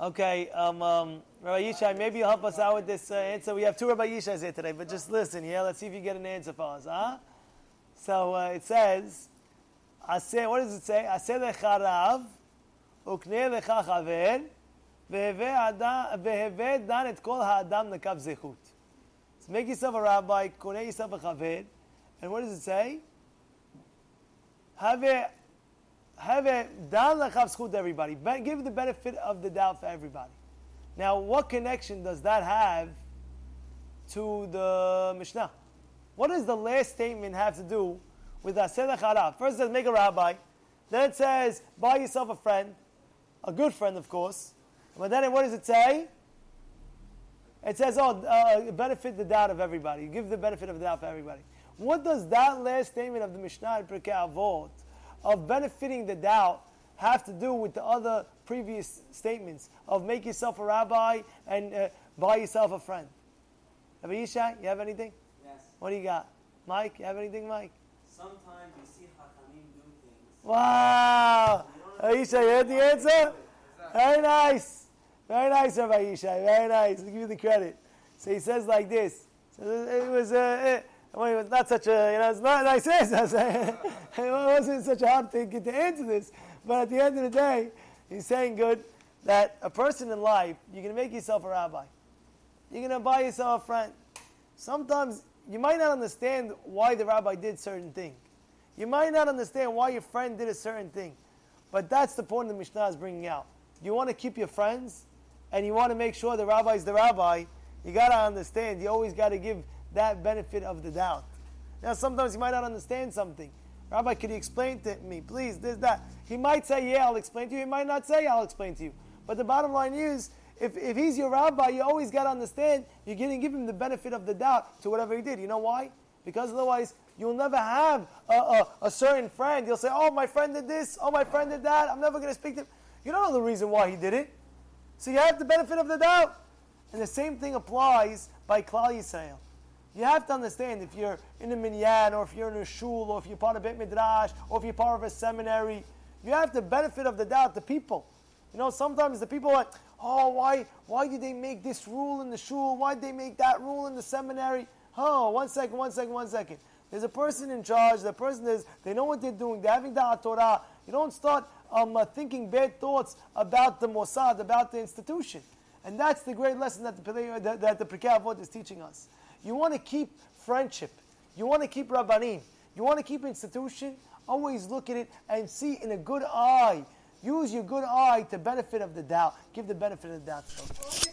Okay, um, um, Rabbi Yishai, maybe you'll help us out with this uh, answer. We have two Rabbi Yishais here today, but just listen, yeah? Let's see if you get an answer for us, huh? So uh, it says, say, what does it say? Aseh lecha rav, ukne lecha chaver, והווה דן את כל האדם נקב זכות. So make yourself a rabbi, קונה yourself a chaver, and what does it say? Have have a zchut to everybody. Give the benefit of the doubt for everybody. Now, what connection does that have to the Mishnah? What does the last statement have to do with Harav? First it says, make a rabbi. Then it says, buy yourself a friend. A good friend, of course. But then what does it say? It says, oh, uh, benefit the doubt of everybody. Give the benefit of the doubt for everybody. What does that last statement of the Mishnah in Pirkei Avot of benefiting the doubt have to do with the other previous statements of make yourself a rabbi and uh, buy yourself a friend. Rabbi Yishai, you have anything? Yes. What do you got? Mike, you have anything, Mike? Sometimes you see Hachamim do things. Wow! Rabbi Yishai, you heard the answer? Very nice. Very nice, Rabbi Yishai. Very nice. I'll give you the credit. So he says like this. So it was, uh, well, it was not such a, you know, it's not nice answer. it wasn't such a hard thing to answer this. But at the end of the day, he's saying good that a person in life, you're going to make yourself a rabbi. You're going to buy yourself a friend. Sometimes you might not understand why the rabbi did certain thing. You might not understand why your friend did a certain thing. But that's the point the Mishnah is bringing out. You want to keep your friends, and you want to make sure the rabbi is the rabbi. You got to understand. You always got to give that benefit of the doubt. Now, sometimes you might not understand something. Rabbi, could you explain to me, please? This, that. He might say, Yeah, I'll explain to you. He might not say, I'll explain to you. But the bottom line is, if, if he's your rabbi, you always got to understand you're going to give him the benefit of the doubt to whatever he did. You know why? Because otherwise, you'll never have a, a, a certain friend. You'll say, Oh, my friend did this. Oh, my friend did that. I'm never going to speak to him. You don't know the reason why he did it. So you have the benefit of the doubt. And the same thing applies by Klal Yisrael. You have to understand if you're in a minyan, or if you're in a shul, or if you're part of Beit Midrash, or if you're part of a seminary, you have the benefit of the doubt the people. You know, sometimes the people are like, oh, why, why did they make this rule in the shul? Why did they make that rule in the seminary? Oh, one second, one second, one second. There's a person in charge. The person is, they know what they're doing. They're having the Torah. You don't start um, uh, thinking bad thoughts about the Mossad, about the institution. And that's the great lesson that the, that, that the Pirkei Avot is teaching us. You want to keep friendship. You want to keep Rabbanim. You want to keep institution. Always look at it and see in a good eye. Use your good eye to benefit of the doubt. Give the benefit of the doubt.